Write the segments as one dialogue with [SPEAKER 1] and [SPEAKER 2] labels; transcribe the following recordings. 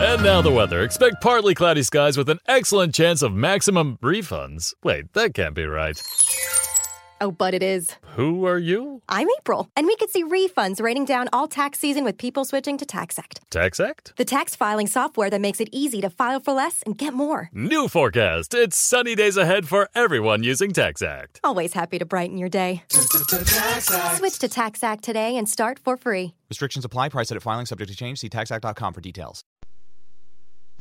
[SPEAKER 1] And now the weather. Expect partly cloudy skies with an excellent chance of maximum refunds. Wait, that can't be right.
[SPEAKER 2] Oh, but it is.
[SPEAKER 1] Who are you?
[SPEAKER 2] I'm April, and we could see refunds raining down all tax season with people switching to TaxAct.
[SPEAKER 1] TaxAct?
[SPEAKER 2] The tax filing software that makes it easy to file for less and get more.
[SPEAKER 1] New forecast. It's sunny days ahead for everyone using TaxAct.
[SPEAKER 2] Always happy to brighten your day. Switch to TaxAct today and start for free.
[SPEAKER 3] Restrictions apply. Price at filing subject to change. See taxact.com for details.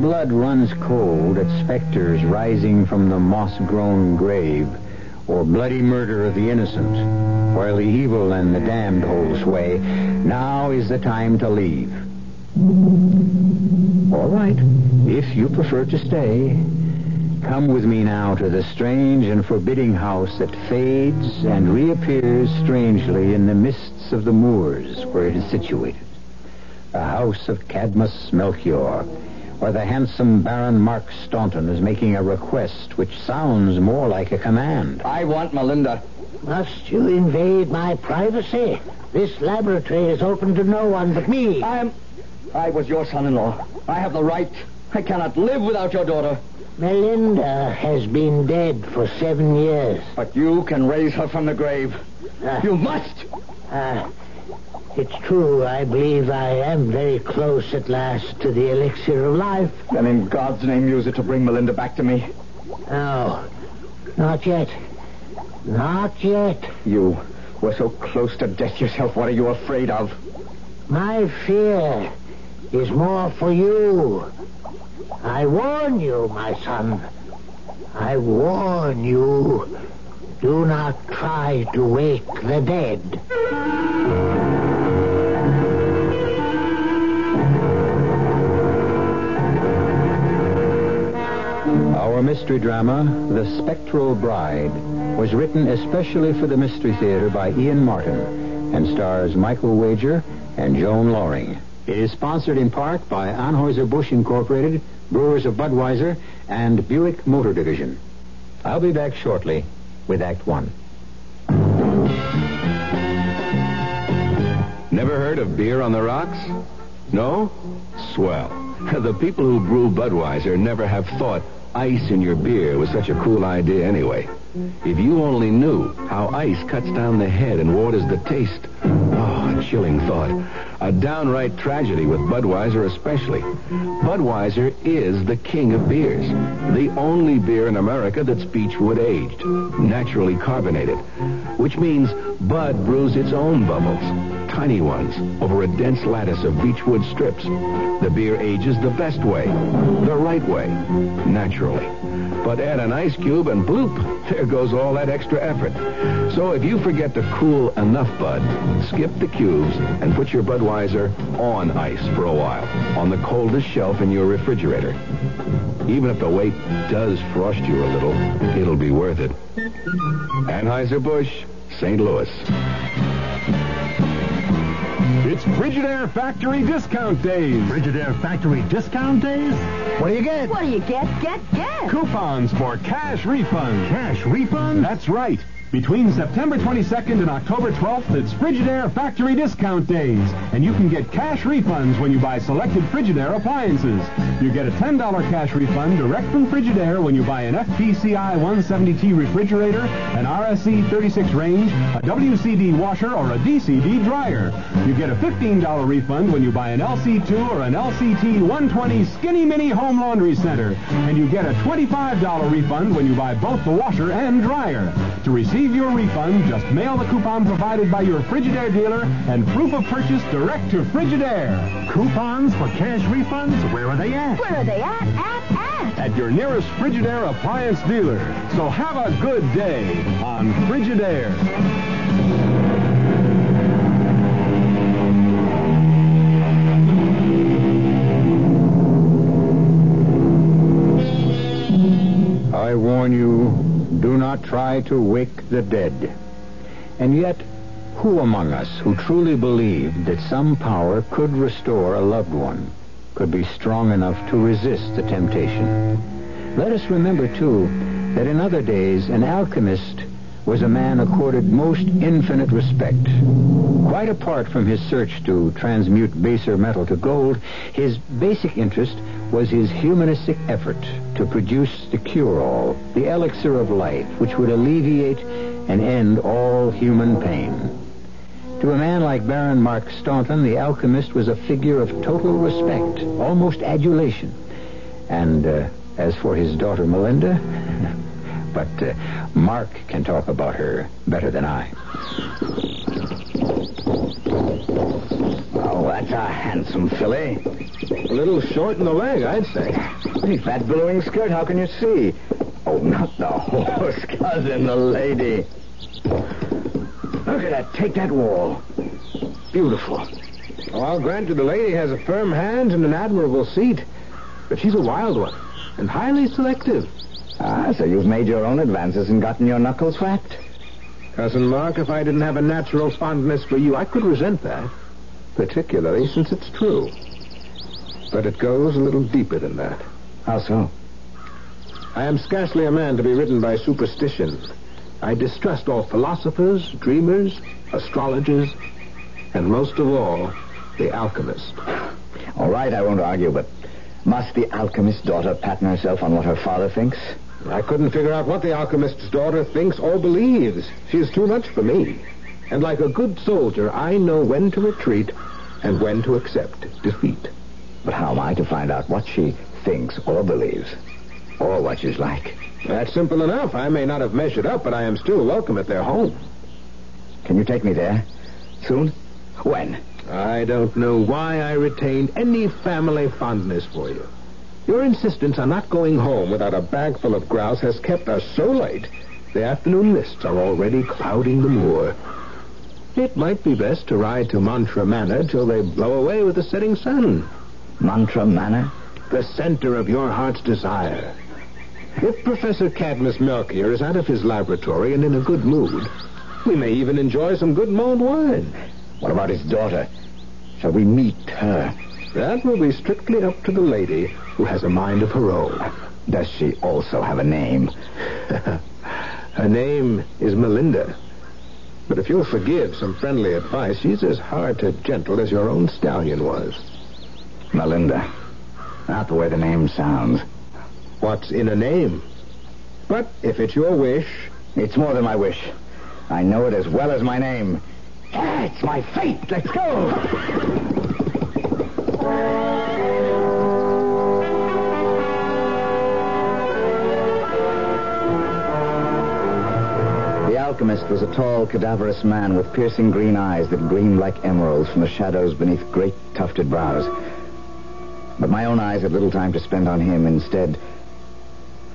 [SPEAKER 4] Blood runs cold at specters rising from the moss-grown grave, or bloody murder of the innocent, while the evil and the damned hold sway, now is the time to leave. All right, if you prefer to stay, come with me now to the strange and forbidding house that fades and reappears strangely in the mists of the moors where it is situated. The house of Cadmus Melchior, where the handsome Baron Mark Staunton is making a request which sounds more like a command.
[SPEAKER 5] I want Melinda.
[SPEAKER 6] Must you invade my privacy? This laboratory is open to no one but me.
[SPEAKER 5] I am. I was your son-in-law. I have the right. I cannot live without your daughter.
[SPEAKER 6] Melinda has been dead for seven years.
[SPEAKER 5] But you can raise her from the grave.
[SPEAKER 6] Uh,
[SPEAKER 5] You must.
[SPEAKER 6] uh, it's true, I believe I am very close at last to the elixir of life.
[SPEAKER 5] Then in God's name use it to bring Melinda back to me.
[SPEAKER 6] No, not yet. Not yet.
[SPEAKER 5] You were so close to death yourself. What are you afraid of?
[SPEAKER 6] My fear is more for you. I warn you, my son. I warn you. Do not try to wake the dead.
[SPEAKER 4] Our mystery drama, The Spectral Bride, was written especially for the Mystery Theater by Ian Martin and stars Michael Wager and Joan Lorring. It is sponsored in part by Anheuser-Busch Incorporated, Brewers of Budweiser, and Buick Motor Division. I'll be back shortly with Act One.
[SPEAKER 7] Never heard of beer on the rocks? No? Swell. The people who brew Budweiser never have thought ice in your beer was such a cool idea anyway. If you only knew how ice cuts down the head and waters the taste. Oh, a chilling thought. A downright tragedy with Budweiser especially. Budweiser is the king of beers. The only beer in America that's beechwood aged, naturally carbonated. Which means Bud brews its own bubbles, tiny ones, over a dense lattice of beechwood strips. The beer ages the best way, the right way, naturally. But add an ice cube and bloop, there goes all that extra effort. So if you forget to cool enough Bud, skip the cubes and put your Budweiser on ice for a while, on the coldest shelf in your refrigerator. Even if the wait does frost you a little, it'll be worth it. Anheuser-Busch, St. Louis.
[SPEAKER 8] It's Frigidaire Factory Discount Days.
[SPEAKER 9] Frigidaire Factory Discount Days? What do you get?
[SPEAKER 10] What do you get? Get, get.
[SPEAKER 8] Coupons for cash refunds.
[SPEAKER 9] Cash refunds?
[SPEAKER 8] That's right. Between September 22nd and October 12th, it's Frigidaire Factory Discount Days, and you can get cash refunds when you buy selected Frigidaire appliances. You get a $10 cash refund direct from Frigidaire when you buy an FPCI 170T refrigerator, an RSC 36 range, a WCD washer, or a DCD dryer. You get a $15 refund when you buy an LC2 or an LCT 120 Skinny Mini Home Laundry Center, and you get a $25 refund when you buy both the washer and dryer. To receive your refund, just mail the coupon provided by your Frigidaire dealer and proof of purchase direct to Frigidaire.
[SPEAKER 9] Coupons for cash refunds? Where are they at?
[SPEAKER 10] Where are they at? At, at.
[SPEAKER 8] At your nearest Frigidaire appliance dealer. So have a good day on Frigidaire.
[SPEAKER 4] I warn you, do not try to wake the dead. And yet, who among us who truly believed that some power could restore a loved one, could be strong enough to resist the temptation? Let us remember, too, that in other days an alchemist was a man accorded most infinite respect. Quite apart from his search to transmute baser metal to gold, his basic interest was his humanistic effort to produce the cure-all, the elixir of life, which would alleviate and end all human pain. To a man like Baron Mark Staunton, the alchemist was a figure of total respect, almost adulation. And uh, as for his daughter Melinda, but uh, Mark can talk about her better than I.
[SPEAKER 5] Oh, that's a handsome filly.
[SPEAKER 7] A little short in the leg, I'd say.
[SPEAKER 5] Hey, fat billowing skirt, how can you see? Oh, not the horse, cousin, the lady. Look at that. Take that wall. Beautiful.
[SPEAKER 7] Oh, I'll grant you the lady has a firm hand and an admirable seat. But she's a wild one and highly selective.
[SPEAKER 5] Ah, so you've made your own advances and gotten your knuckles whacked?
[SPEAKER 7] Cousin Mark, if I didn't have a natural fondness for you, I could resent that. Particularly since it's true. But it goes a little deeper than that.
[SPEAKER 5] How so?
[SPEAKER 7] I am scarcely a man to be ridden by superstition. I distrust all philosophers, dreamers, astrologers, and most of all, the alchemist.
[SPEAKER 5] All right, I won't argue, but must the alchemist's daughter pattern herself on what her father thinks?
[SPEAKER 7] I couldn't figure out what the alchemist's daughter thinks or believes. She is too much for me. And like a good soldier, I know when to retreat and when to accept defeat.
[SPEAKER 5] But how am I to find out what she thinks or believes? Or what she's like?
[SPEAKER 7] That's simple enough. I may not have measured up, but I am still welcome at their home.
[SPEAKER 5] Can you take me there? Soon? When?
[SPEAKER 7] I don't know why I retained any family fondness for you. Your insistence on not going home without a bag full of grouse has kept us so late. The afternoon mists are already clouding the moor. It might be best to ride to Mantra Manor till they blow away with the setting sun.
[SPEAKER 5] Mantra Manor?
[SPEAKER 7] The center of your heart's desire. If Professor Cadmus Melchior is out of his laboratory and in a good mood, we may even enjoy some good mulled wine.
[SPEAKER 5] What about his daughter? Shall we meet her?
[SPEAKER 7] That will be strictly up to the lady who has a mind of her own.
[SPEAKER 5] Does she also have a name?
[SPEAKER 7] her name is Melinda. But if you'll forgive some friendly advice, she's as hard to gentle as your own stallion was.
[SPEAKER 5] Melinda. Not the way the name sounds.
[SPEAKER 7] What's in a name? But if it's your wish.
[SPEAKER 5] It's more than my wish. I know it as well as my name. Ah, it's my fate. Let's go. Alchemist was a tall, cadaverous man with piercing green eyes that gleamed like emeralds from the shadows beneath great tufted brows. But my own eyes had little time to spend on him. Instead,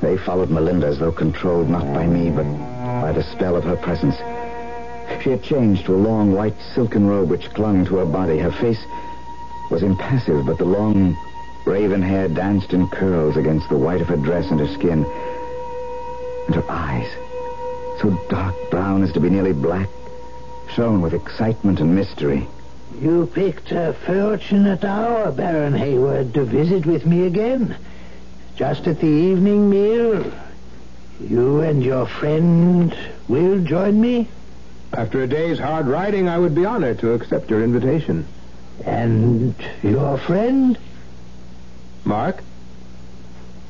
[SPEAKER 5] they followed Melinda as though controlled not by me, but by the spell of her presence. She had changed to a long white silken robe which clung to her body. Her face was impassive, but the long raven hair danced in curls against the white of her dress and her skin. And her eyes, so dark brown as to be nearly black, shone with excitement and mystery.
[SPEAKER 6] You picked a fortunate hour, Baron Hayward, to visit with me again. Just at the evening meal, you and your friend will join me?
[SPEAKER 7] After a day's hard riding, I would be honored to accept your invitation.
[SPEAKER 6] And your friend?
[SPEAKER 7] Mark?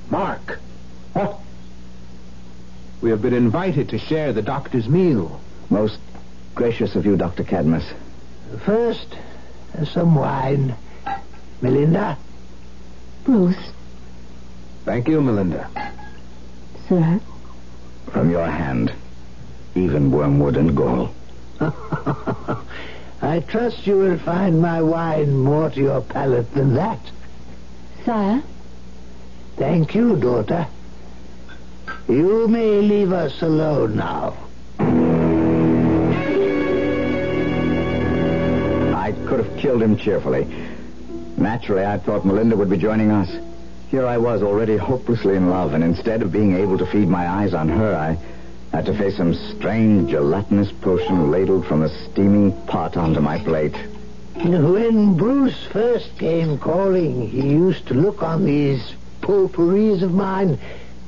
[SPEAKER 6] Mark.
[SPEAKER 7] What? We have been invited to share the doctor's meal.
[SPEAKER 5] Most gracious of you, Dr. Cadmus.
[SPEAKER 6] First, uh, some wine. Melinda?
[SPEAKER 10] Bruce,
[SPEAKER 7] Thank you, Melinda.
[SPEAKER 10] sir.
[SPEAKER 5] From your hand. Even wormwood and gall.
[SPEAKER 6] I trust you will find my wine more to your palate than that.
[SPEAKER 10] Sire,
[SPEAKER 6] Thank you, daughter. You may leave us alone now.
[SPEAKER 5] I could have killed him cheerfully. Naturally, I thought Melinda would be joining us. Here I was, already hopelessly in love, and instead of being able to feed my eyes on her, I had to face some strange gelatinous potion ladled from a steaming pot onto my plate.
[SPEAKER 6] When Bruce first came calling, he used to look on these potpourris of mine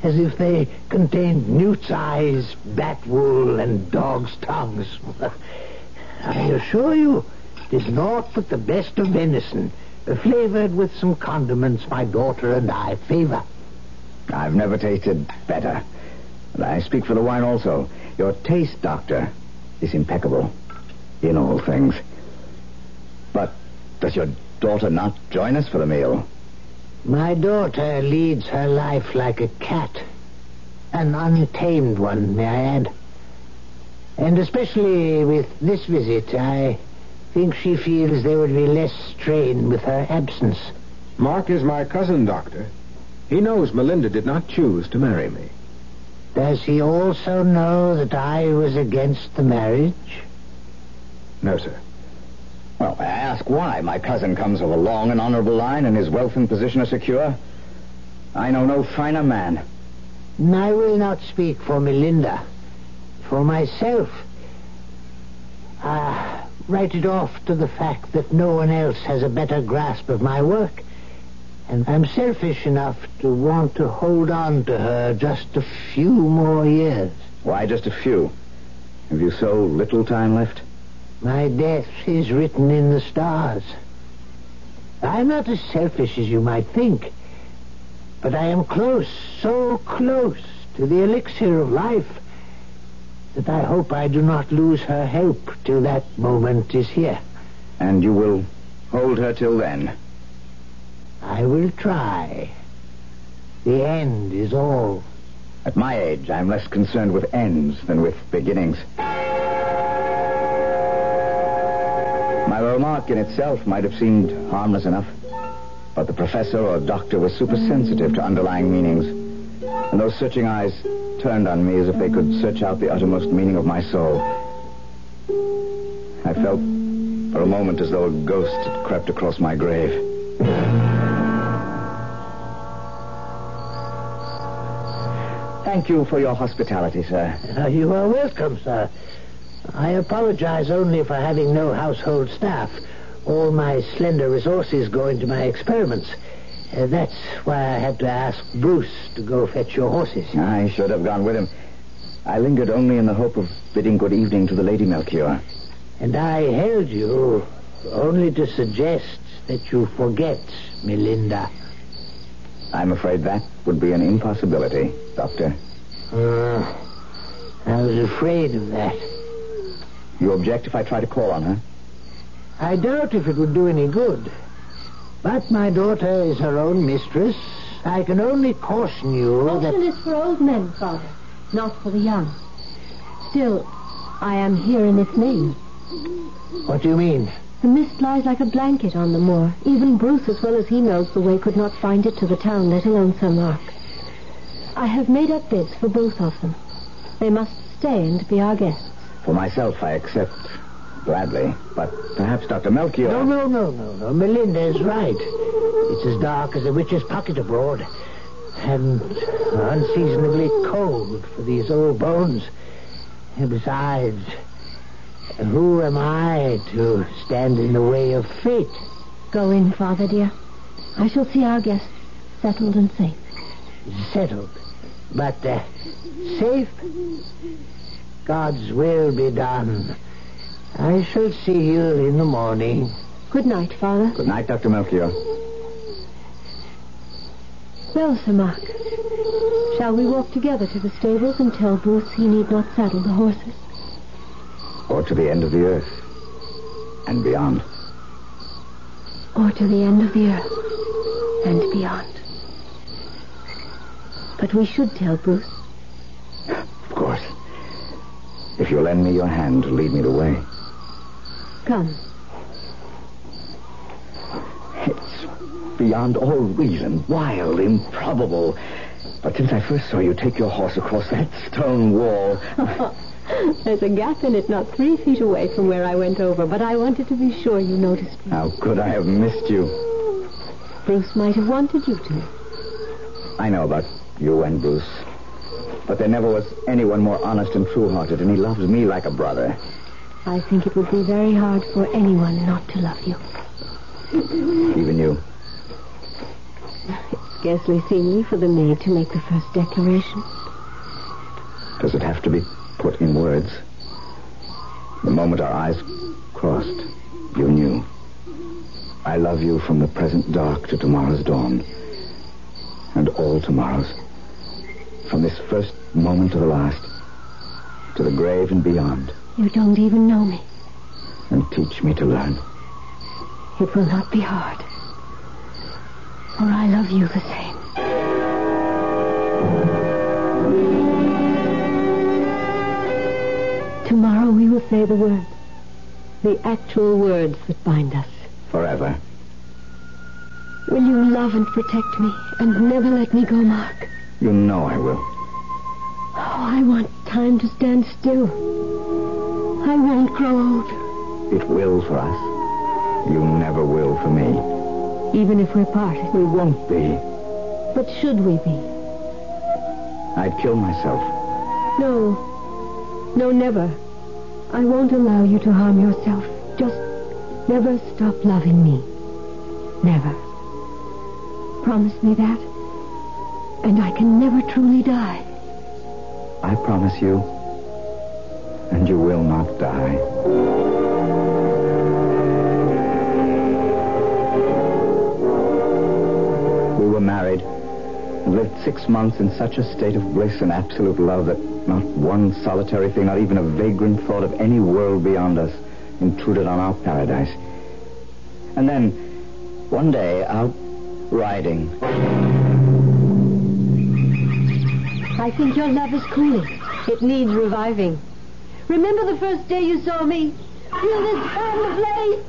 [SPEAKER 6] as if they contained newt's eyes, bat wool, and dog's tongues. I assure you, it is naught but the best of venison, flavored with some condiments my daughter and I favor.
[SPEAKER 5] I've never tasted better. And I speak for the wine also. Your taste, Doctor, is impeccable in all things. But does your daughter not join us for the meal?
[SPEAKER 6] My daughter leads her life like a cat. An untamed one, may I add. And especially with this visit, I think she feels there would be less strain with her absence.
[SPEAKER 7] Mark is my cousin, Doctor. He knows Melinda did not choose to marry me.
[SPEAKER 6] Does he also know that I was against the marriage?
[SPEAKER 7] No, sir.
[SPEAKER 5] Ask why. My cousin comes of a long and honorable line, and his wealth and position are secure. I know no finer man.
[SPEAKER 6] I will not speak for Melinda. For myself, I write it off to the fact that no one else has a better grasp of my work. And I'm selfish enough to want to hold on to her just a few more years.
[SPEAKER 5] Why just a few? Have you so little time left?
[SPEAKER 6] My death is written in the stars. I'm not as selfish as you might think. But I am close, so close to the elixir of life that I hope I do not lose her help till that moment is here.
[SPEAKER 5] And you will hold her till then?
[SPEAKER 6] I will try. The end is all.
[SPEAKER 5] At my age, I'm less concerned with ends than with beginnings. My remark in itself might have seemed harmless enough, but the professor or doctor was supersensitive to underlying meanings, and those searching eyes turned on me as if they could search out the uttermost meaning of my soul. I felt for a moment as though a ghost had crept across my grave. Thank you for your hospitality, sir.
[SPEAKER 6] Uh, you are welcome, sir. I apologize only for having no household staff. All my slender resources go into my experiments. Uh, that's why I had to ask Bruce to go fetch your horses.
[SPEAKER 5] I should have gone with him. I lingered only in the hope of bidding good evening to the Lady Melchior.
[SPEAKER 6] And I held you only to suggest that you forget Melinda.
[SPEAKER 5] I'm afraid that would be an impossibility, Doctor.
[SPEAKER 6] Uh, I was afraid of that.
[SPEAKER 5] You object if I try to call on her?
[SPEAKER 6] I doubt if it would do any good. But my daughter is her own mistress. I can only caution you that...
[SPEAKER 10] Caution is for old men, Father, not for the young. Still, I am here in its name.
[SPEAKER 6] What do you mean?
[SPEAKER 10] The mist lies like a blanket on the moor. Even Bruce, as well as he knows the way, could not find it to the town, let alone Sir Mark. I have made up bids for both of them. They must stay and be our guests.
[SPEAKER 5] For myself, I accept gladly. But perhaps Dr. Melchior...
[SPEAKER 6] No, no, no, no, no. Melinda is right. It's as dark as a witch's pocket abroad. And unseasonably cold for these old bones. And besides, Who am I to stand in the way of fate?
[SPEAKER 10] Go in, Father dear. I shall see our guests settled and safe.
[SPEAKER 6] Settled. But uh, safe? God's will be done. I shall see you in the morning.
[SPEAKER 10] Good night, Father.
[SPEAKER 5] Good night, Dr. Melchior.
[SPEAKER 10] Well, Sir Mark, shall we walk together to the stables and tell Bruce he need not saddle the horses?
[SPEAKER 5] Or to the end of the earth. And beyond.
[SPEAKER 10] Or to the end of the earth and beyond. But we should tell Bruce.
[SPEAKER 5] Of course. If you'll lend me your hand to lead me the way.
[SPEAKER 10] Come.
[SPEAKER 5] It's beyond all reason, wild, improbable. But since I first saw you take your horse across that stone wall,
[SPEAKER 10] There's a gap in it not three feet away from where I went over, but I wanted to be sure you noticed me.
[SPEAKER 5] how could I have missed you?
[SPEAKER 10] Bruce might have wanted you to.
[SPEAKER 5] I know about you and Bruce. But there never was anyone more honest and true-hearted, and he loves me like a brother.
[SPEAKER 10] I think it would be very hard for anyone not to love you.
[SPEAKER 5] Even you.
[SPEAKER 10] It scarcely seemly for the maid to make the first declaration.
[SPEAKER 5] Does it have to be put in words? The moment our eyes crossed, you knew. I love you from the present dark to tomorrow's dawn. And all tomorrows. From this first moment to the last. To the grave and beyond.
[SPEAKER 10] You don't even know me.
[SPEAKER 5] And teach me to learn.
[SPEAKER 10] It will not be hard. For I love you the same. Tomorrow we will say the words. The actual words that bind us.
[SPEAKER 5] Forever.
[SPEAKER 10] Will you love and protect me and never let me go, Mark?
[SPEAKER 5] You know I will.
[SPEAKER 10] Oh, I want time to stand still. I won't grow old.
[SPEAKER 5] It will for us. You never will for me.
[SPEAKER 10] Even if we're parted.
[SPEAKER 5] We won't be.
[SPEAKER 10] But should we be?
[SPEAKER 5] I'd kill myself.
[SPEAKER 10] No. No, never. I won't allow you to harm yourself. Just never stop loving me. Never. Promise me that. And I can never truly die.
[SPEAKER 5] I promise you. And you will not die. We were married and lived six months in such a state of bliss and absolute love that not one solitary thing, not even a vagrant thought of any world beyond us intruded on our paradise. And then, one day, out riding,
[SPEAKER 10] I think your love is cooling. It needs reviving. Remember the first day you saw me? Feel this fan of flame?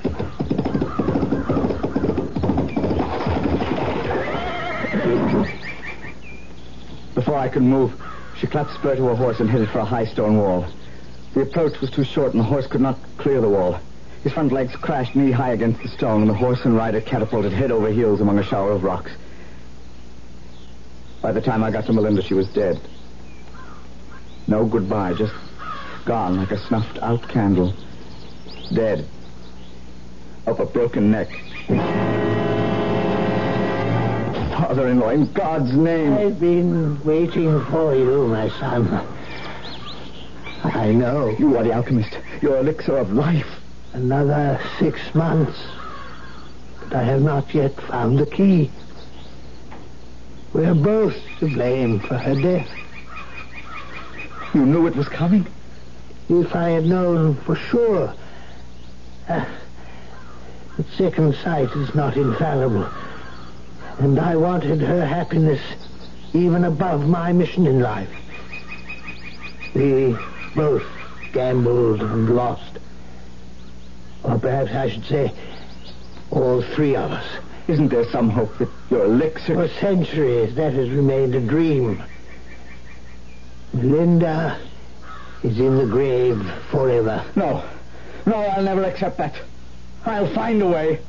[SPEAKER 5] Before I could move, she clapped spur to her horse and headed for a high stone wall. The approach was too short, and the horse could not clear the wall. His front legs crashed knee high against the stone, and the horse and rider catapulted head over heels among a shower of rocks. By the time I got to Melinda, she was dead. No goodbye, just gone like a snuffed out candle. Dead. Of a broken neck. Father-in-law, in God's name.
[SPEAKER 6] I've been waiting for you, my son. I know.
[SPEAKER 5] You are the alchemist. Your elixir of life.
[SPEAKER 6] Another six months. But I have not yet found the key. We're both to blame for her death.
[SPEAKER 5] You knew it was coming?
[SPEAKER 6] If I had known for sure. Uh, but second sight is not infallible. And I wanted her happiness even above my mission in life. We both gambled and lost. Or perhaps I should say, all three of us.
[SPEAKER 5] Isn't there some hope that your elixir...
[SPEAKER 6] For centuries, that has remained a dream. Linda is in the grave forever.
[SPEAKER 5] No. No, I'll never accept that. I'll find a way.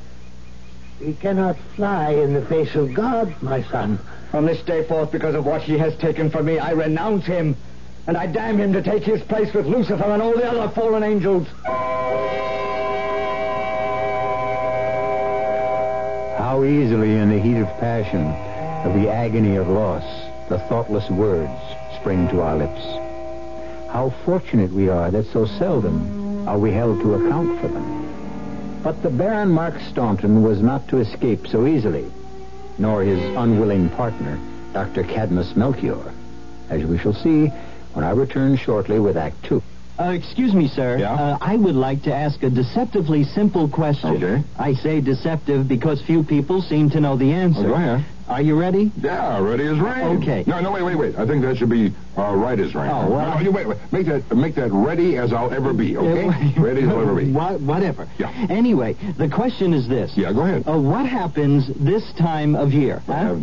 [SPEAKER 6] We cannot fly in the face of God, my son.
[SPEAKER 5] From this day forth, because of what he has taken from me, I renounce him. And I damn him to take his place with Lucifer and all the other fallen angels.
[SPEAKER 4] Easily, in the heat of passion, of the agony of loss, the thoughtless words spring to our lips. How fortunate we are that so seldom are we held to account for them. But the Baron Mark Staunton was not to escape so easily, nor his unwilling partner, Dr. Cadmus Melchior, as we shall see when I return shortly with Act Two.
[SPEAKER 11] Uh, excuse me, sir.
[SPEAKER 4] Yeah?
[SPEAKER 11] Uh, I would like to ask a deceptively simple question.
[SPEAKER 12] Okay.
[SPEAKER 11] I say deceptive because few people seem to know the answer.
[SPEAKER 12] Oh, go ahead.
[SPEAKER 11] Are you ready?
[SPEAKER 12] Yeah, ready as rain.
[SPEAKER 11] Okay.
[SPEAKER 12] No, no, wait, wait, wait. I think that should be uh, right as rain.
[SPEAKER 11] Oh, well,
[SPEAKER 12] No, no, you wait, wait. Make that, make that ready as I'll ever be, okay?
[SPEAKER 11] Uh,
[SPEAKER 12] ready as I'll ever be.
[SPEAKER 11] What, whatever.
[SPEAKER 12] Yeah.
[SPEAKER 11] Anyway, the question is this.
[SPEAKER 12] Yeah, go ahead.
[SPEAKER 11] Uh, what happens this time of year? huh?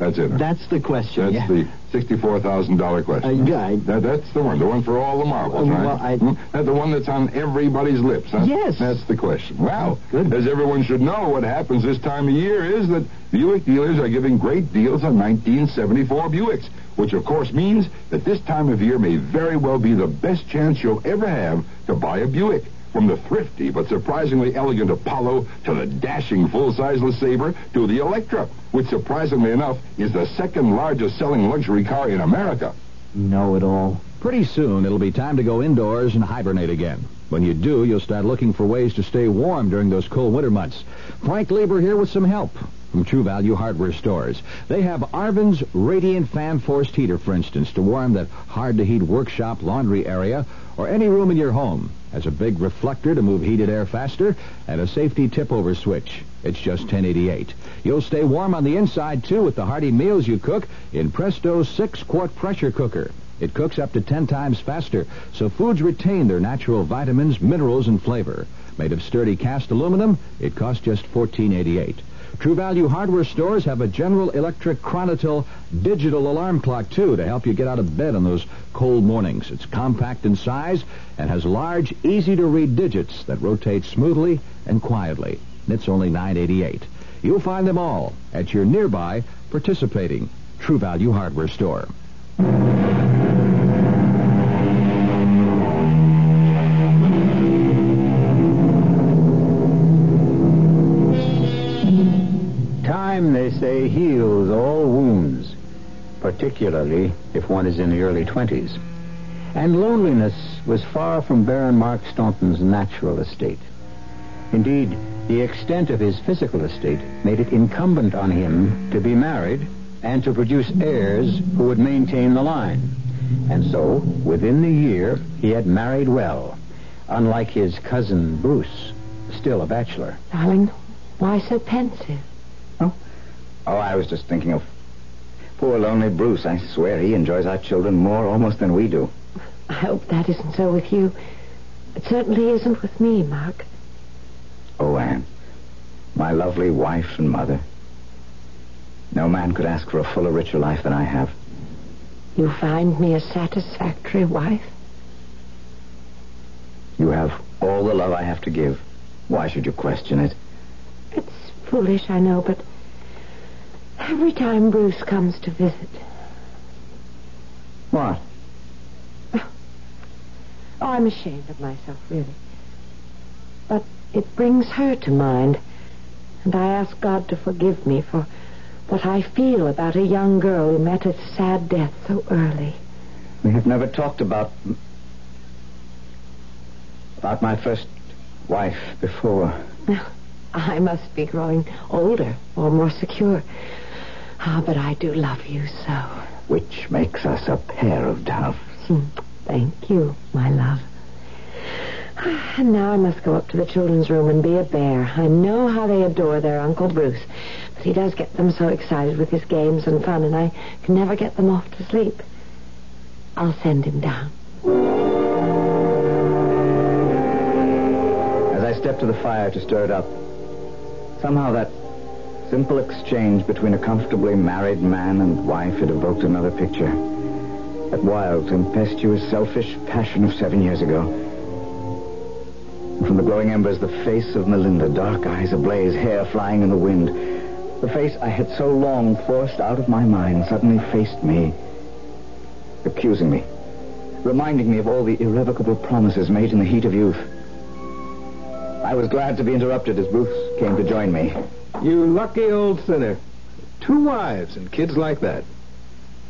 [SPEAKER 12] That's it.
[SPEAKER 11] That's the question.
[SPEAKER 12] That's
[SPEAKER 11] yeah.
[SPEAKER 12] the sixty-four thousand dollar question.
[SPEAKER 11] Uh, yeah,
[SPEAKER 12] That, that's the one, the one for all the marbles,
[SPEAKER 11] Uh,
[SPEAKER 12] right?
[SPEAKER 11] well, I-
[SPEAKER 12] Hmm? That's the one that's on everybody's lips, huh?
[SPEAKER 11] Yes.
[SPEAKER 12] That's the question. Well,
[SPEAKER 11] Good.
[SPEAKER 12] as everyone should know, what happens this time of year is that Buick dealers are giving great deals on 1974 Buicks, which of course means that this time of year may very well be the best chance you'll ever have to buy a Buick. From the thrifty but surprisingly elegant Apollo to the dashing full-size LeSabre to the Electra, which surprisingly enough is the second largest selling luxury car in America.
[SPEAKER 11] Know it all.
[SPEAKER 13] Pretty soon, it'll be time to go indoors and hibernate again. When you do, you'll start looking for ways to stay warm during those cold winter months. Frank Lieber here with some help from True Value Hardware Stores. They have Arvin's Radiant Fan Forced Heater, for instance, to warm that hard-to-heat workshop laundry area or any room in your home. Has a big reflector to move heated air faster and a safety tip-over switch. It's just 1088. You'll stay warm on the inside, too, with the hearty meals you cook in Presto's 6-quart pressure cooker. It cooks up to 10 times faster, so foods retain their natural vitamins, minerals, and flavor. Made of sturdy cast aluminum, it costs just $14.88. True Value hardware stores have a General Electric Chronotel digital alarm clock, too, to help you get out of bed on those cold mornings. It's compact in size and has large, easy-to-read digits that rotate smoothly and quietly. And it's only $9.88. You'll find them all at your nearby participating True Value hardware store.
[SPEAKER 4] Particularly if one is in the early 20s. And loneliness was far from Baron Mark Staunton's natural estate. Indeed, the extent of his physical estate made it incumbent on him to be married and to produce heirs who would maintain the line. And so, within the year, he had married well, unlike his cousin Bruce, still a bachelor.
[SPEAKER 14] Darling, why so pensive?
[SPEAKER 5] Oh, oh I was just thinking of poor lonely Bruce. I swear he enjoys our children more almost than we do.
[SPEAKER 14] I hope that isn't so with you. It certainly isn't with me, Mark.
[SPEAKER 5] Oh, Anne, my lovely wife and mother. No man could ask for a fuller, richer life than I have.
[SPEAKER 14] You find me a satisfactory wife?
[SPEAKER 5] You have all the love I have to give. Why should you question it?
[SPEAKER 14] It's foolish, I know, but every time Bruce comes to visit,
[SPEAKER 5] What?
[SPEAKER 14] oh, I'm ashamed of myself, really. But it brings her to mind, and I ask God to forgive me for what I feel about a young girl who met a sad death so early.
[SPEAKER 5] We have never talked about. about my first wife before.
[SPEAKER 14] I must be growing older or more secure. Ah, but I do love you so.
[SPEAKER 5] Which makes us a pair of doves.
[SPEAKER 14] Hmm. Thank you, my love. And now I must go up to the children's room and be a bear. I know how they adore their Uncle Bruce, but he does get them so excited with his games and fun, and I can never get them off to sleep. I'll send him down.
[SPEAKER 5] As I stepped to the fire to stir it up, somehow that simple exchange between a comfortably married man and wife had evoked another picture. That wild, tempestuous, selfish passion of seven years ago. From the glowing embers, the face of Melinda, dark eyes ablaze, hair flying in the wind. The face I had so long forced out of my mind suddenly faced me, accusing me, reminding me of all the irrevocable promises made in the heat of youth. I was glad to be interrupted as Bruce came to join me.
[SPEAKER 7] You lucky old sinner. Two wives and kids like that.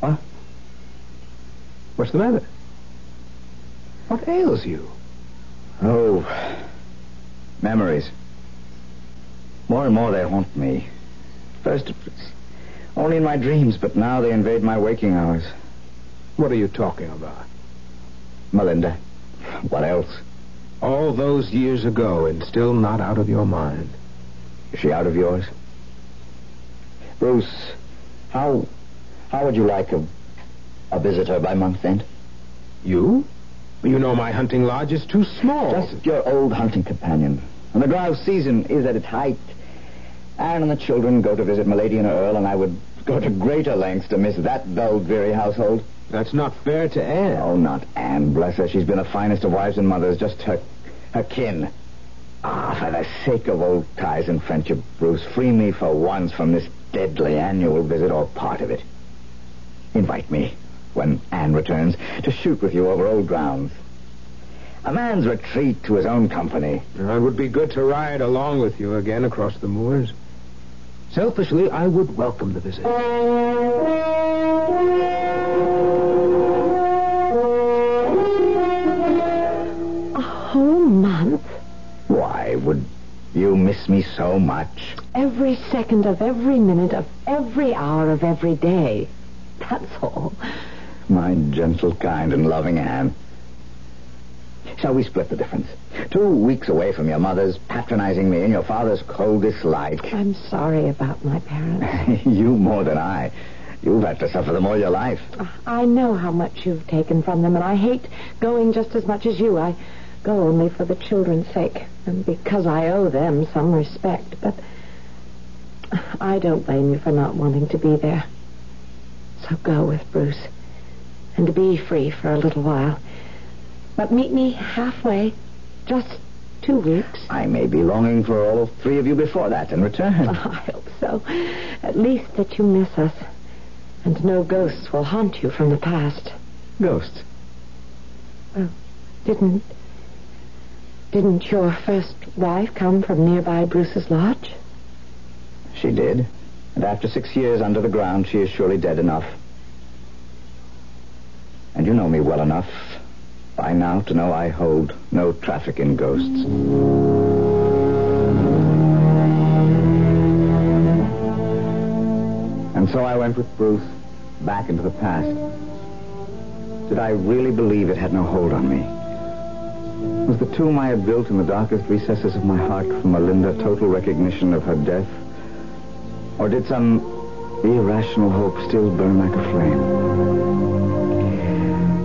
[SPEAKER 5] What?
[SPEAKER 7] What's the matter? What ails you?
[SPEAKER 5] Oh, memories. More and more they haunt me. First, only in my dreams, but now they invade my waking hours.
[SPEAKER 7] What are you talking about?
[SPEAKER 5] Melinda. What else?
[SPEAKER 7] All those years ago and still not out of your mind.
[SPEAKER 5] Is she out of yours? Bruce, how how would you like a a visitor by month end?
[SPEAKER 7] You? You know my hunting lodge is too small.
[SPEAKER 5] Just your old hunting companion. And the grouse season is at its height, Anne and the children go to visit Milady and Earl, and I would go to greater lengths to miss that dull, dreary household.
[SPEAKER 7] That's not fair to Anne.
[SPEAKER 5] Oh, not Anne, bless her. She's been the finest of wives and mothers, just her, her kin. Ah, for the sake of old ties and friendship, Bruce, free me for once from this deadly annual visit or part of it. Invite me, when Anne returns, to shoot with you over old grounds. A man's retreat to his own company.
[SPEAKER 7] It would be good to ride along with you again across the moors. Selfishly, I would welcome the visit.
[SPEAKER 5] You miss me so much?
[SPEAKER 14] Every second of every minute of every hour of every day. That's all.
[SPEAKER 5] My gentle, kind, and loving Anne. Shall we split the difference? Two weeks away from your mother's patronizing me and your father's cold dislike.
[SPEAKER 14] I'm sorry about my parents.
[SPEAKER 5] you more than I. You've had to suffer them all your life.
[SPEAKER 14] I know how much you've taken from them, and I hate going just as much as you. I go only for the children's sake, and because I owe them some respect. But I don't blame you for not wanting to be there. So go with Bruce, and be free for a little while. But meet me halfway, just two weeks.
[SPEAKER 5] I may be longing for all three of you before that and return.
[SPEAKER 14] I hope so. At least that you miss us. And no ghosts will haunt you from the past.
[SPEAKER 5] Ghosts?
[SPEAKER 14] Well, didn't... Didn't your first wife come from nearby Bruce's lodge?
[SPEAKER 5] She did. And after six years under the ground, she is surely dead enough. And you know me well enough by now to know I hold no traffic in ghosts. And so I went with Bruce back into the past. Did I really believe it had no hold on me? Was the tomb I had built in the darkest recesses of my heart for Melinda total recognition of her death? Or did some irrational hope still burn like a flame?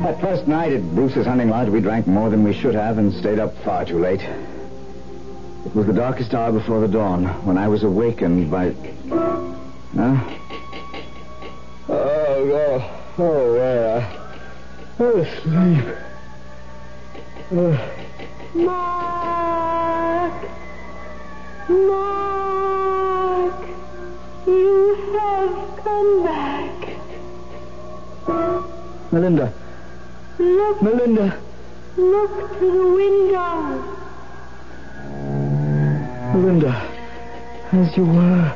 [SPEAKER 5] That first night at Bruce's hunting lodge, we drank more than we should have and stayed up far too late. It was the darkest hour before the dawn when I was awakened by. Huh? Oh, oh, oh, where? I was asleep. Oh.
[SPEAKER 10] Mark! Mark! You have come back.
[SPEAKER 5] Melinda.
[SPEAKER 10] Look.
[SPEAKER 5] Melinda.
[SPEAKER 10] Look to the window.
[SPEAKER 5] Melinda. As you were.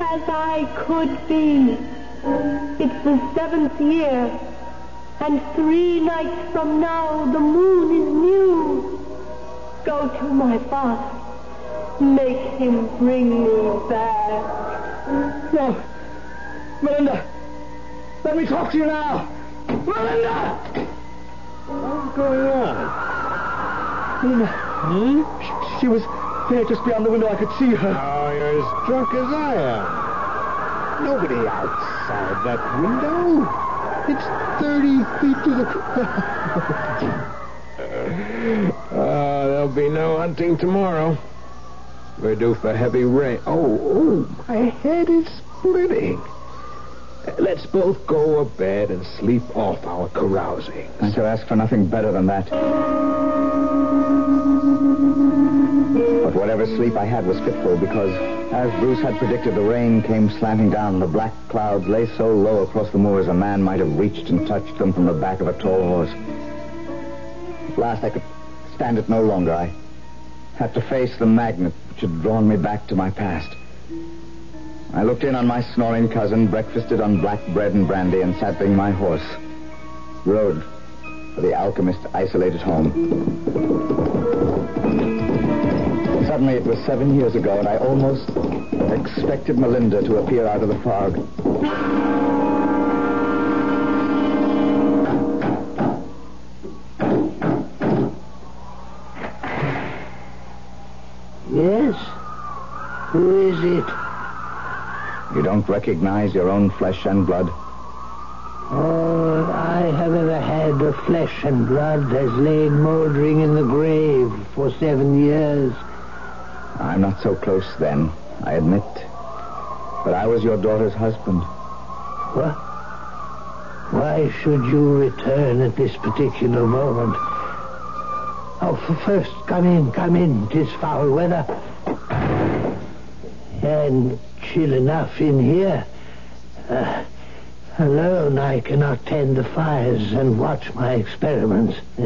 [SPEAKER 10] As I could be. It's the seventh year. And three nights from now, the moon is new. Go to my father. Make him bring me back.
[SPEAKER 5] No. Melinda. Let me talk to you now. Melinda!
[SPEAKER 7] What's going on?
[SPEAKER 5] Melinda.
[SPEAKER 7] Hmm?
[SPEAKER 5] She, she was there just beyond the window. I could see her.
[SPEAKER 7] Oh, you're as drunk as I am. Nobody outside that window. It's 30 feet to the ground. uh, there'll be no hunting tomorrow. We're due for heavy rain. Oh, oh, my head is splitting. Let's both go to bed and sleep off our carousing.
[SPEAKER 5] I shall ask for nothing better than that. But whatever sleep I had was fitful because, as Bruce had predicted, the rain came slanting down. The black clouds lay so low across the moors a man might have reached and touched them from the back of a tall horse. At last I could stand it no longer. I had to face the magnet which had drawn me back to my past. I looked in on my snoring cousin, breakfasted on black bread and brandy, and sat being my horse. Rode for the alchemist's isolated home. Suddenly, it was seven years ago, and I almost expected Melinda to appear out of the fog. Don't recognize your own flesh and blood?
[SPEAKER 6] All I have ever had of flesh and blood has lain mouldering in the grave for seven years.
[SPEAKER 5] I'm not so close then, I admit. But I was your daughter's husband.
[SPEAKER 6] What? Why should you return at this particular moment? Oh, first, come in, come in. Tis foul weather. And chill enough in here. Uh, alone, I cannot tend the fires and watch my experiments.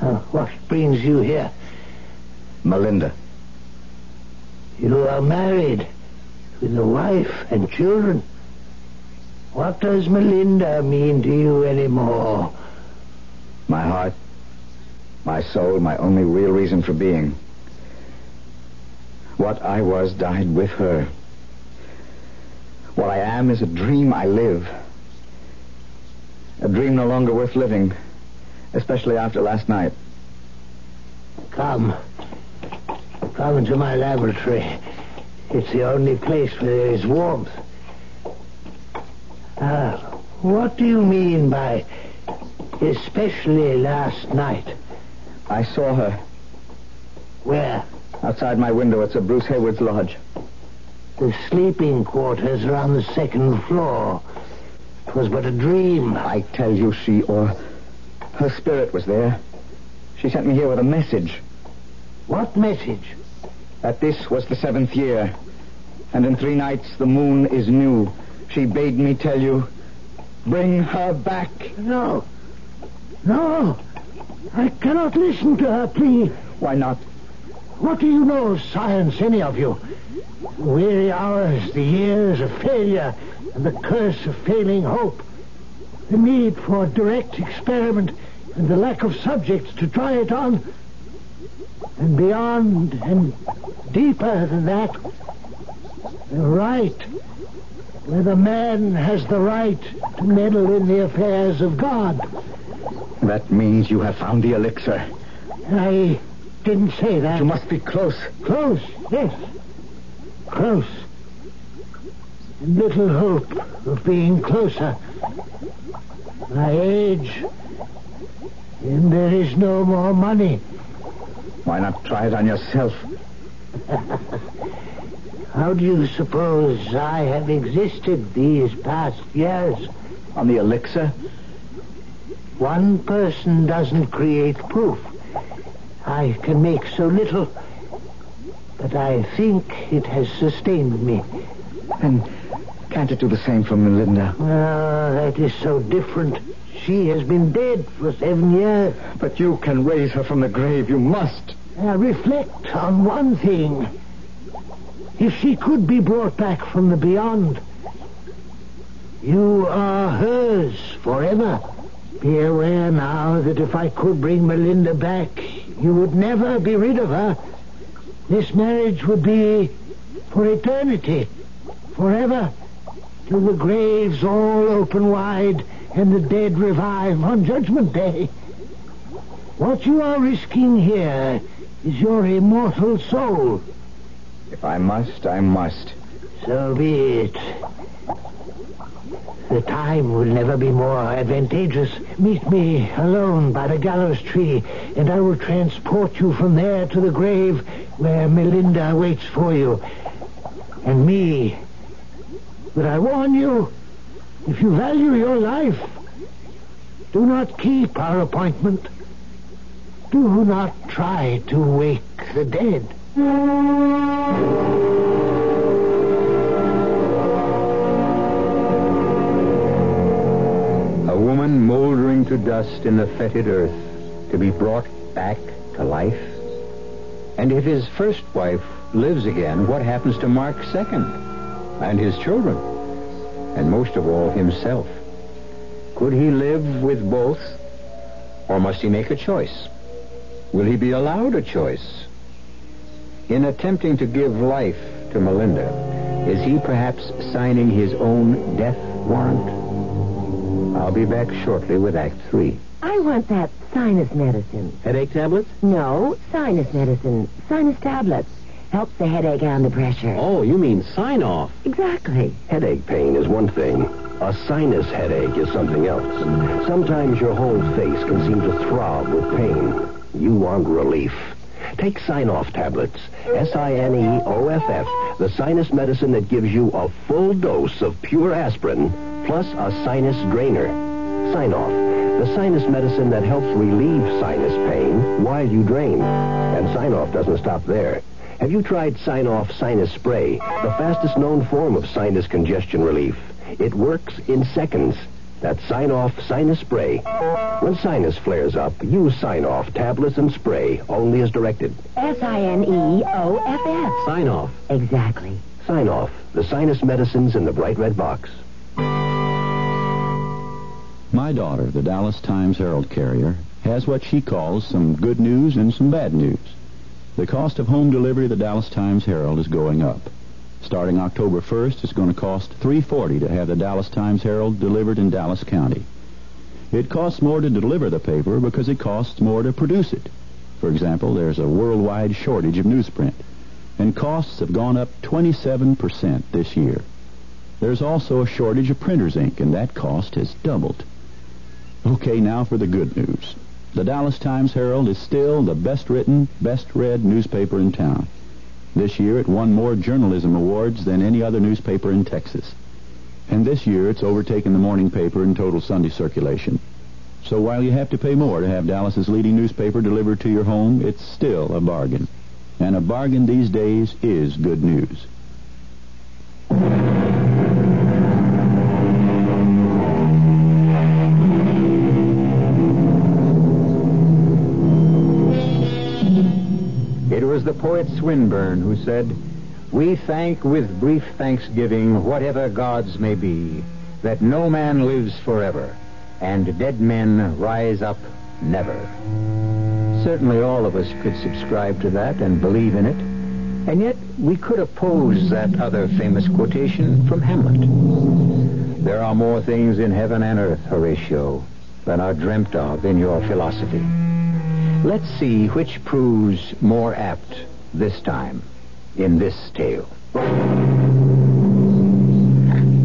[SPEAKER 6] uh, what brings you here?
[SPEAKER 5] Melinda.
[SPEAKER 6] You are married with a wife and children. What does Melinda mean to you anymore?
[SPEAKER 5] My heart, my soul, my only real reason for being. What I was died with her. What I am is a dream I live. A dream no longer worth living, especially after last night.
[SPEAKER 6] Come. Come into my laboratory. It's the only place where there is warmth. Ah, what do you mean by especially last night?
[SPEAKER 5] I saw her.
[SPEAKER 6] Where?
[SPEAKER 5] Outside my window at a Bruce Hayward's lodge.
[SPEAKER 6] The sleeping quarters are on the second floor. It was but a dream.
[SPEAKER 5] I tell you, she or her spirit was there. She sent me here with a message.
[SPEAKER 6] What message?
[SPEAKER 5] That this was the seventh year, and in three nights the moon is new. She bade me tell you, bring her back.
[SPEAKER 6] No. No. I cannot listen to her plea.
[SPEAKER 5] Why not?
[SPEAKER 6] What do you know of science, any of you? Weary hours, the years of failure, and the curse of failing hope. The need for direct experiment and the lack of subjects to try it on. And beyond and deeper than that, the right. Whether man has the right to meddle in the affairs of God.
[SPEAKER 5] That means you have found the elixir.
[SPEAKER 6] I didn't say that.
[SPEAKER 5] You must be close.
[SPEAKER 6] Close, yes. Close. Little hope of being closer. My age. And there is no more money.
[SPEAKER 5] Why not try it on yourself?
[SPEAKER 6] How do you suppose I have existed these past years?
[SPEAKER 5] On the elixir?
[SPEAKER 6] One person doesn't create proof. I can make so little, but I think it has sustained me.
[SPEAKER 5] And can't it do the same for Melinda?
[SPEAKER 6] Ah, that is so different. She has been dead for seven years.
[SPEAKER 5] But you can raise her from the grave. You must.
[SPEAKER 6] Now reflect on one thing. If she could be brought back from the beyond, you are hers forever. Be aware now that if I could bring Melinda back, you would never be rid of her. This marriage would be for eternity, forever, till the graves all open wide and the dead revive on Judgment Day. What you are risking here is your immortal soul.
[SPEAKER 5] If I must, I must.
[SPEAKER 6] So be it. The time will never be more advantageous. Meet me alone by the gallows tree, and I will transport you from there to the grave where Melinda waits for you. And me. But I warn you, if you value your life, do not keep our appointment. Do not try to wake the dead.
[SPEAKER 4] To dust in the fetid earth to be brought back to life? And if his first wife lives again, what happens to Mark's second? And his children? And most of all, himself? Could he live with both? Or must he make a choice? Will he be allowed a choice? In attempting to give life to Melinda, is he perhaps signing his own death warrant? I'll be back shortly with Act Three.
[SPEAKER 14] I want that sinus medicine.
[SPEAKER 15] Headache tablets?
[SPEAKER 14] No, sinus medicine. Sinus tablets. Helps the headache and the pressure.
[SPEAKER 15] Oh, you mean sign off.
[SPEAKER 14] Exactly.
[SPEAKER 16] Headache pain is one thing. A sinus headache is something else. Sometimes your whole face can seem to throb with pain. You want relief. Take Sine-Off tablets. S-I-N-E-O-F-F. The sinus medicine that gives you a full dose of pure aspirin plus a sinus drainer. Sine-Off. The sinus medicine that helps relieve sinus pain while you drain. And Sine-Off doesn't stop there. Have you tried Sine-Off Sinus Spray, the fastest known form of sinus congestion relief? It works in seconds. That's Sine-Off Sinus Spray. When sinus flares up, use Sine-Off tablets and spray only as directed.
[SPEAKER 14] S-I-N-E-O-F-F.
[SPEAKER 15] Sign off.
[SPEAKER 14] Exactly.
[SPEAKER 16] Sine-Off, the sinus medicines in the bright red box.
[SPEAKER 17] My daughter, the Dallas Times Herald carrier, has what she calls some good news and some bad news. The cost of home delivery of the Dallas Times Herald is going up. Starting October 1st, it's going to cost $3.40 to have the Dallas Times Herald delivered in Dallas County. It costs more to deliver the paper because it costs more to produce it. For example, there's a worldwide shortage of newsprint, and costs have gone up 27% this year. There's also a shortage of printer's ink, and that cost has doubled. Okay, now for the good news. The Dallas Times Herald is still the best written, best read newspaper in town. This year it won more journalism awards than any other newspaper in Texas. And this year it's overtaken the morning paper in total Sunday circulation. So while you have to pay more to have Dallas's leading newspaper delivered to your home, it's still a bargain. And a bargain these days is good news.
[SPEAKER 4] Swinburne who said, We thank with brief thanksgiving whatever gods may be, that no man lives forever, and dead men rise up never. Certainly all of us could subscribe to that and believe in it, and yet we could oppose that other famous quotation from Hamlet. There are more things in heaven and earth, Horatio, than are dreamt of in your philosophy. Let's see which proves more apt this time in this tale.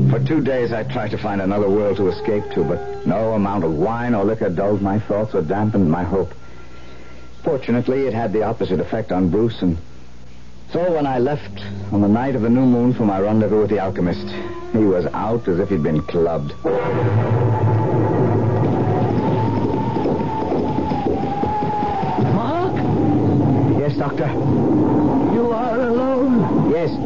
[SPEAKER 5] For two days I tried to find another world to escape to, but no amount of wine or liquor dulled my thoughts or dampened my hope. Fortunately, it had the opposite effect on Bruce, and so when I left on the night of the new moon for my rendezvous with the alchemist, he was out as if he'd been clubbed.
[SPEAKER 6] Mark?
[SPEAKER 5] Yes, Doctor? Yes.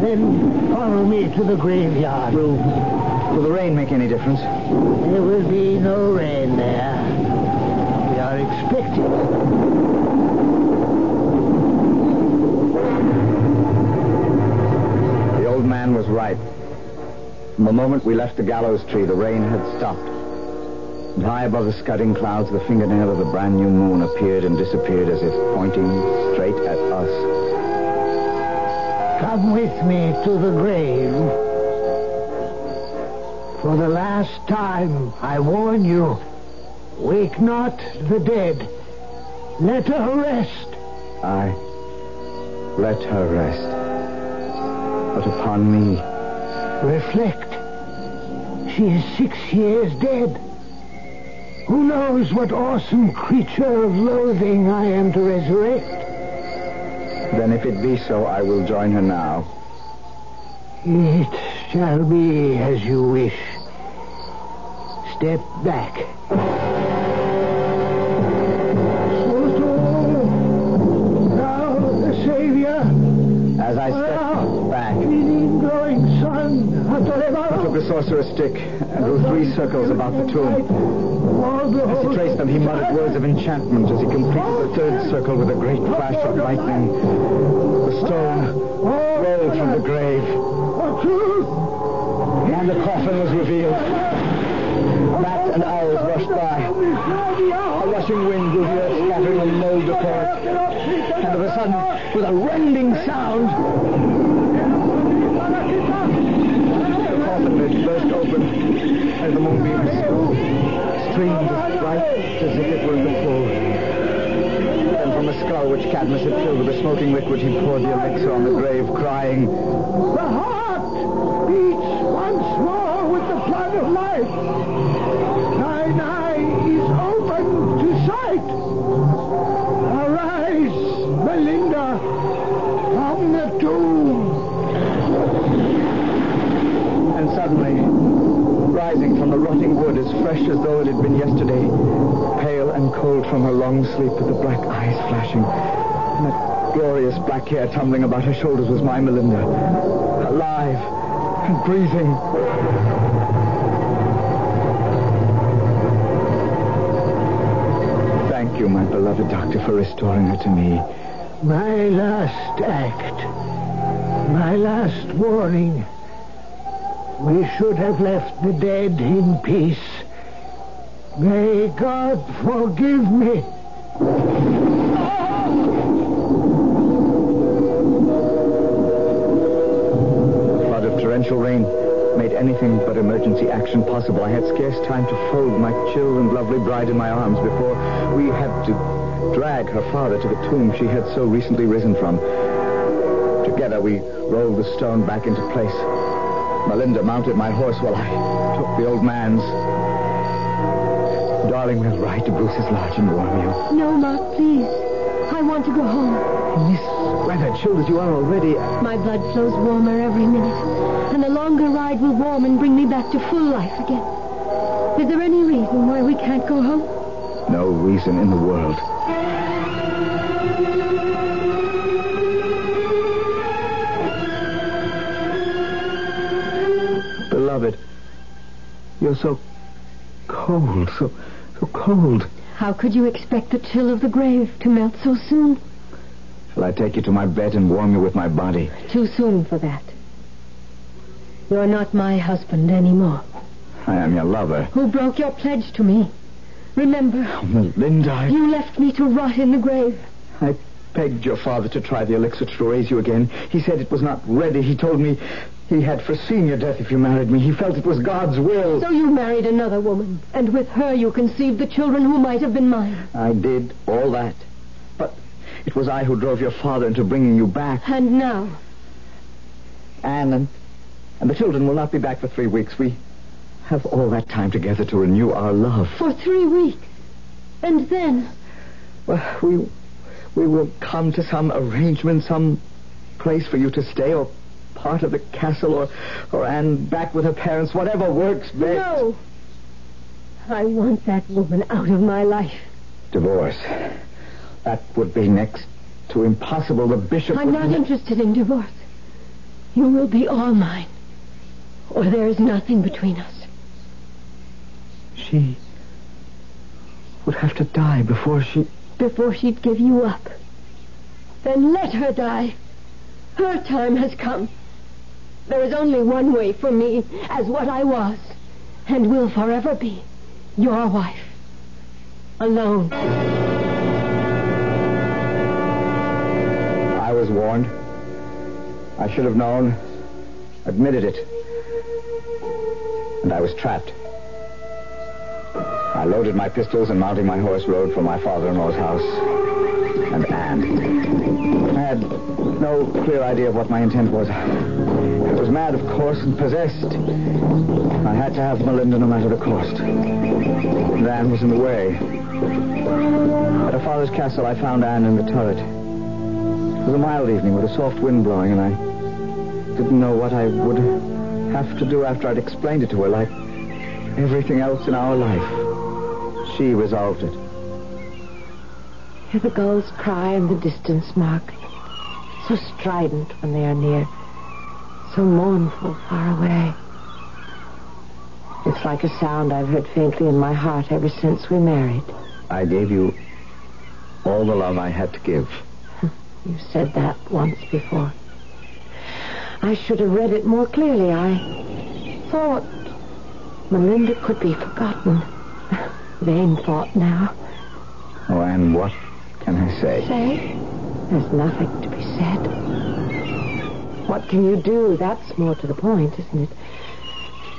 [SPEAKER 6] Then follow me to the graveyard.
[SPEAKER 5] Will, will the rain make any difference?
[SPEAKER 6] There will be no rain there. We are expected.
[SPEAKER 5] The old man was right. From the moment we left the gallows tree, the rain had stopped. And high above the scudding clouds, the fingernail of the brand new moon appeared and disappeared as if pointing straight at us.
[SPEAKER 6] Come with me to the grave. For the last time, I warn you, wake not the dead. Let her rest.
[SPEAKER 5] I let her rest. But upon me,
[SPEAKER 6] Reflect. She is six years dead. Who knows what awesome creature of loathing I am to resurrect?
[SPEAKER 5] Then if it be so, I will join her now.
[SPEAKER 6] It shall be as you wish. Step back. Now, the Savior.
[SPEAKER 5] As I the sorcerer's stick and drew three circles about the tomb. As he traced them, he muttered words of enchantment as he completed the third circle with a great flash of lightning. The stone rolled from the grave. And the coffin was revealed. Bats and owls rushed by. A rushing wind blew the earth, scattering a mold it. And of a sudden, with a rending sound, the coffin lid burst open as the moonbeams streamed as bright as if it were the full. Then from the skull which Cadmus had filled with the smoking liquid, he poured the elixir on the grave, crying,
[SPEAKER 6] The heart beats once more with the blood of life. Thine eye is open to sight. Arise, Melinda, from the tomb.
[SPEAKER 5] And suddenly, rising from the rotting wood as fresh as though it had been yesterday, pale and cold from her long sleep with the black eyes flashing, and that glorious black hair tumbling about her shoulders was my Melinda, alive and breathing. Thank you, my beloved doctor, for restoring her to me.
[SPEAKER 6] My last act. My last warning. We should have left the dead in peace. May God forgive me.
[SPEAKER 5] A flood of torrential rain made anything but emergency action possible. I had scarce time to fold my chill and lovely bride in my arms before we had to drag her father to the tomb she had so recently risen from. Together we rolled the stone back into place. Melinda mounted my horse while I took the old man's. Darling, we'll ride to Bruce's lodge and warm you.
[SPEAKER 10] No, Mark, please. I want to go home.
[SPEAKER 5] In this weather, chilled as you are already,
[SPEAKER 10] My blood flows warmer every minute, and the longer ride will warm and bring me back to full life again. Is there any reason why we can't go home?
[SPEAKER 5] no reason in the world. So cold, so so cold.
[SPEAKER 10] How could you expect the chill of the grave to melt so soon?
[SPEAKER 5] Shall I take you to my bed and warm you with my body?
[SPEAKER 10] Too soon for that. You're not my husband anymore.
[SPEAKER 5] I am your lover.
[SPEAKER 10] Who broke your pledge to me? Remember, oh,
[SPEAKER 5] Melinda, I,
[SPEAKER 10] you left me to rot in the grave.
[SPEAKER 5] I begged your father to try the elixir to raise you again. He said it was not ready. He told me he had foreseen your death if you married me. He felt it was God's will.
[SPEAKER 10] So you married another woman, and with her you conceived the children who might have been mine.
[SPEAKER 5] I did all that. But it was I who drove your father into bringing you back.
[SPEAKER 10] And now,
[SPEAKER 5] Anne and, and the children will not be back for three weeks. We have all that time together to renew our love.
[SPEAKER 10] for three weeks. And then,
[SPEAKER 5] Well, we we will come to some arrangement, some place for you to stay, or part of the castle, or or Anne back with her parents, whatever works best.
[SPEAKER 10] no. I want that woman out of my life.
[SPEAKER 5] Divorce. That would be next to impossible. The bishop.
[SPEAKER 10] I'm not
[SPEAKER 5] ne-
[SPEAKER 10] interested in divorce. You will be all mine. Or there is nothing between us.
[SPEAKER 5] She would have to die before she.
[SPEAKER 10] Before she'd give you up. Then let her die. Her time has come. There is only one way for me as what I was and will forever be your wife. Alone.
[SPEAKER 5] I was warned. I should have known. Admitted it. And I was trapped. I loaded my pistols and mounting my horse rode for my father-in-law's house. And Anne. I had no clear idea of what my intent was. I was mad, of course, and possessed. I had to have Melinda no matter the cost. Anne was in the way. At her father's castle, I found Anne in the turret. It was a mild evening with a soft wind blowing, and I didn't know what I would have to do after I'd explained it to her, like everything else in our life. She resolved it.
[SPEAKER 14] Hear the gulls cry in the distance, Mark. So strident when they are near. So mournful far away. It's like a sound I've heard faintly in my heart ever since we married.
[SPEAKER 5] I gave you all the love I had to give.
[SPEAKER 14] You said that once before. I should have read it more clearly. I thought Melinda could be forgotten. Vain thought now.
[SPEAKER 5] Oh, and what can I say?
[SPEAKER 14] Say? There's nothing to be said. What can you do? That's more to the point, isn't it?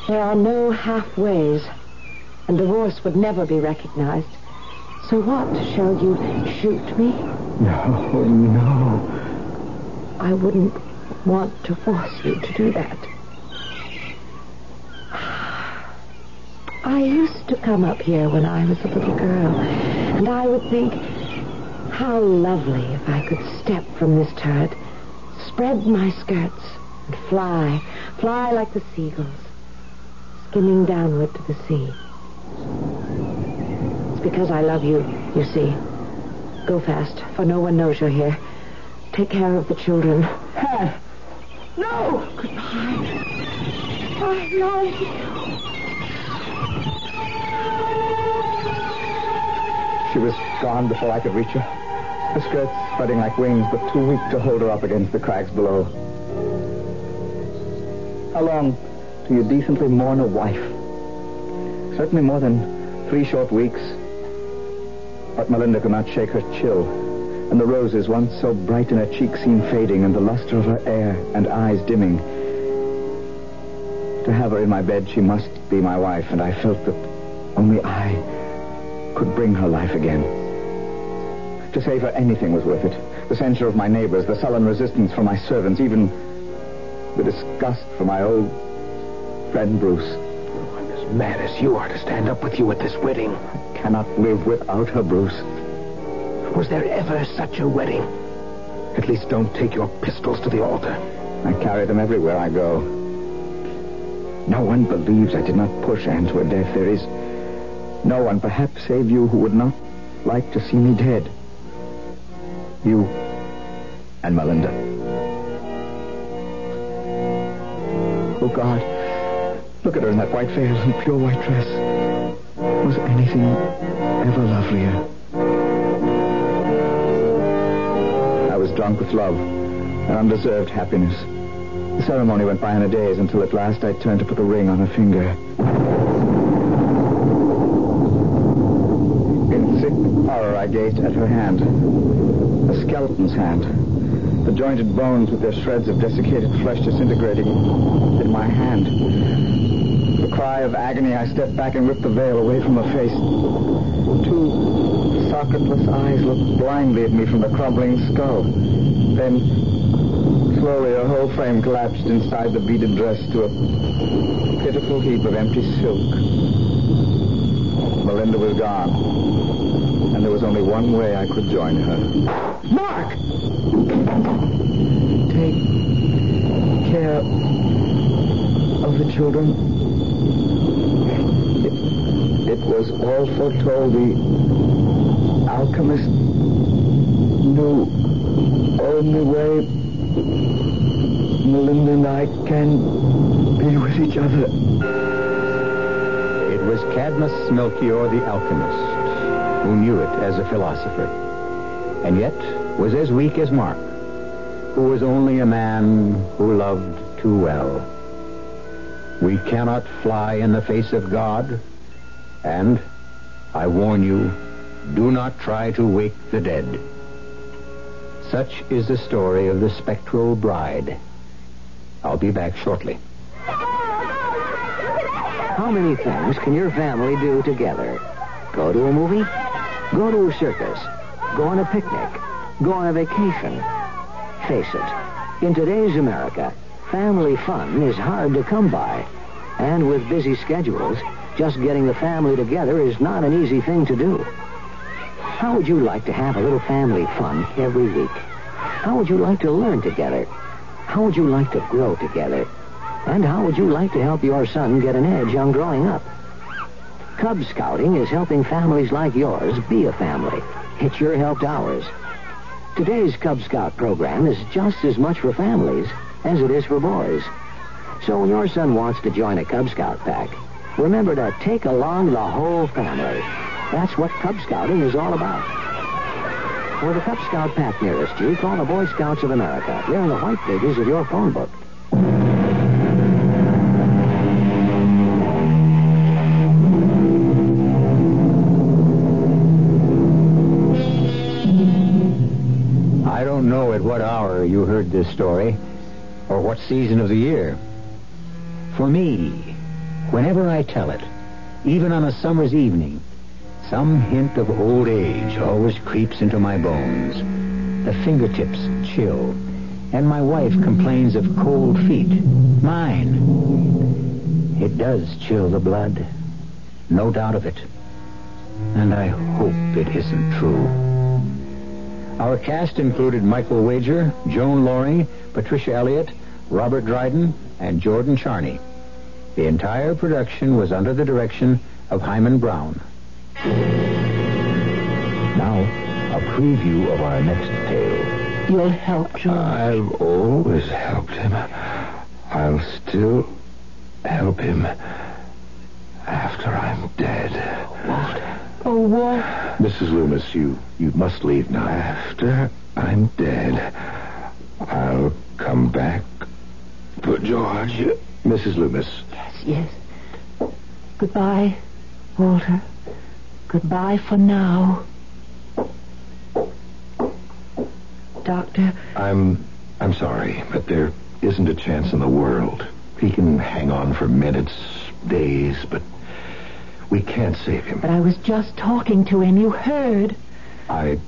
[SPEAKER 14] There are no halfways, and divorce would never be recognized. So what? Shall you shoot me?
[SPEAKER 5] No, no.
[SPEAKER 14] I wouldn't want to force you to do that. I used to come up here when I was a little girl, and I would think, how lovely if I could step from this turret, spread my skirts, and fly, fly like the seagulls, skimming downward to the sea. It's because I love you, you see. Go fast, for no one knows you're here. Take care of the children.
[SPEAKER 6] Hey, no!
[SPEAKER 14] Goodbye. I love you.
[SPEAKER 5] She was gone before I could reach her. Her skirts spreading like wings, but too weak to hold her up against the crags below. How long do you decently mourn a wife? Certainly more than three short weeks. But Melinda could not shake her chill, and the roses, once so bright in her cheeks, seemed fading, and the luster of her air and eyes dimming. To have her in my bed, she must be my wife, and I felt that only I could bring her life again. To save her anything was worth it. The censure of my neighbors, the sullen resistance from my servants, even the disgust for my old friend Bruce.
[SPEAKER 18] Oh, I'm as mad as you are to stand up with you at this wedding.
[SPEAKER 5] I cannot live without her, Bruce.
[SPEAKER 18] Was there ever such a wedding? At least don't take your pistols to the altar.
[SPEAKER 5] I carry them everywhere I go. No one believes I did not push Anne to her death. There is no one, perhaps save you, who would not like to see me dead. You and Melinda. Oh, God. Look at her in that white veil and pure white dress. Was anything ever lovelier? I was drunk with love and undeserved happiness. The ceremony went by in a daze until at last I turned to put the ring on her finger. In sick horror, I gazed at her hand. A skeleton's hand. The jointed bones with their shreds of desiccated flesh disintegrating in my hand. With a cry of agony, I stepped back and ripped the veil away from her face. Two socketless eyes looked blindly at me from the crumbling skull. Then, slowly, her whole frame collapsed inside the beaded dress to a pitiful heap of empty silk. Melinda was gone, and there was only one way I could join her.
[SPEAKER 6] Mark!
[SPEAKER 5] Take care of the children. It, it was all foretold. The alchemist knew only way Melinda and I can be with each other.
[SPEAKER 17] It was Cadmus Melchior the alchemist who knew it as a philosopher, and yet was as weak as Mark, who was only a man who loved too well. We cannot fly in the face of God, and I warn you, do not try to wake the dead. Such is the story of the spectral bride. I'll be back shortly.
[SPEAKER 15] How many things can your family do together? Go to a movie? Go to a circus? Go on a picnic? Go on a vacation? Face it, in today's America, family fun is hard to come by. And with busy schedules, just getting the family together is not an easy thing to do. How would you like to have a little family fun every week? How would you like to learn together? How would you like to grow together? And how would you like to help your son get an edge on growing up? Cub Scouting is helping families like yours be a family. It sure helped ours. Today's Cub Scout program is just as much for families as it is for boys. So when your son wants to join a Cub Scout pack, Remember to take along the whole family. That's what Cub Scouting is all about. For the Cub Scout pack nearest you, call the Boy Scouts of America. They're in the white pages of your phone book.
[SPEAKER 4] This story or what season of the year. For me, whenever I tell it, even on a summer's evening, some hint of old age always creeps into my bones. The fingertips chill, and my wife complains of cold feet. Mine. It does chill the blood. No doubt of it. And I hope it isn't true. Our cast included Michael Wager, Joan Lorring, Patricia Elliott, Robert Dryden, and Jordan Charney. The entire production was under the direction of Himan Brown. Now, a preview of our next tale.
[SPEAKER 15] You'll help George.
[SPEAKER 7] I've always helped him. I'll still help him after I'm dead.
[SPEAKER 15] Oh, Walt.
[SPEAKER 7] Mrs. Loomis, you, you must leave now. After I'm dead, I'll come back for George. Uh, Mrs. Loomis.
[SPEAKER 10] Yes, yes. Goodbye, Walter. Goodbye for now. Doctor,
[SPEAKER 7] I'm I'm sorry, but there isn't a chance in the world. He can hang on for minutes, days, but we can't save him.
[SPEAKER 10] but I was just talking to him. You heard.
[SPEAKER 7] I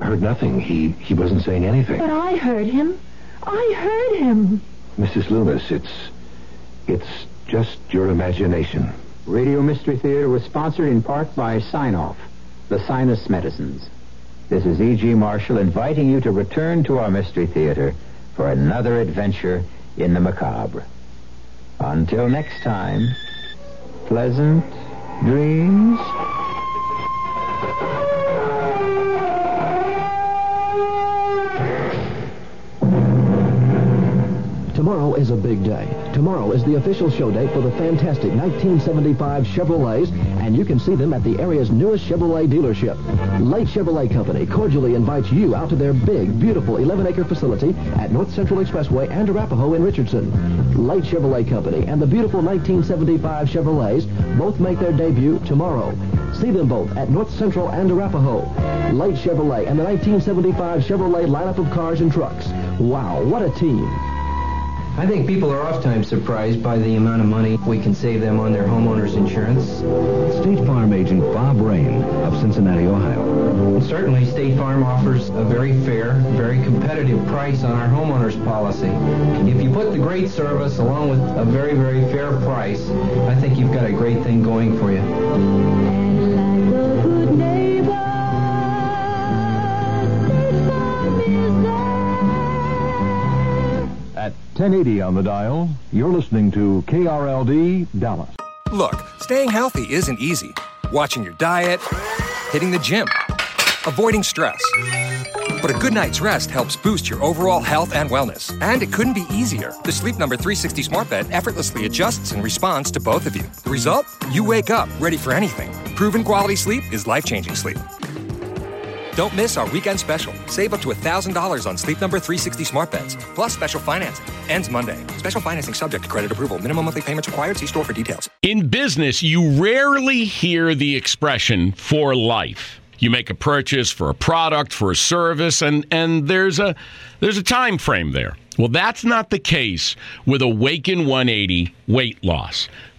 [SPEAKER 7] heard nothing. He he wasn't saying anything.
[SPEAKER 10] But I heard him. I heard him.
[SPEAKER 7] Mrs. Loomis, it's it's just your imagination.
[SPEAKER 4] Radio Mystery Theater was sponsored in part by Sine-Off, the sinus medicines. This is E.G. Marshall inviting you to return to our Mystery Theater for another adventure in the macabre. Until next time, pleasant dreams.
[SPEAKER 16] Tomorrow is a big day. Tomorrow is the official show date for the fantastic 1975 Chevrolets, and you can see them at the area's newest Chevrolet dealership. Light Chevrolet Company cordially invites you out to their big, beautiful 11-acre facility at North Central Expressway and Arapahoe in Richardson. Light Chevrolet Company and the beautiful 1975 Chevrolets both make their debut tomorrow. See them both at North Central and Arapahoe. Light Chevrolet and the 1975 Chevrolet lineup of cars and trucks. Wow, what a team.
[SPEAKER 19] I think people are oftentimes surprised by the amount of money we can save them on their homeowners insurance.
[SPEAKER 20] State Farm agent Bob Rain of Cincinnati, Ohio.
[SPEAKER 19] Certainly, State Farm offers a very fair, very competitive price on our homeowners policy. If you put the great service along with a very, very fair price, I think you've got a great thing going for you.
[SPEAKER 20] Uh, 1080 on the dial, you're listening to KRLD Dallas.
[SPEAKER 21] Look, staying healthy isn't easy. Watching your diet, hitting the gym, avoiding stress. But a good night's rest helps boost your overall health and wellness. And it couldn't be easier. The Sleep Number 360 Smart Bed effortlessly adjusts in response to both of you. The result? You wake up ready for anything. Proven quality sleep is life changing sleep. Don't miss our weekend special. Save up to $1,000 on Sleep Number 360 smart beds, plus special financing. Ends Monday. Special financing subject to credit approval. Minimum monthly payments required. See store for details.
[SPEAKER 22] In business, you rarely hear the expression for life. You make a purchase for a product, for a service, and, and there's a there's a time frame there. Well, that's not the case with Awaken 180 weight loss.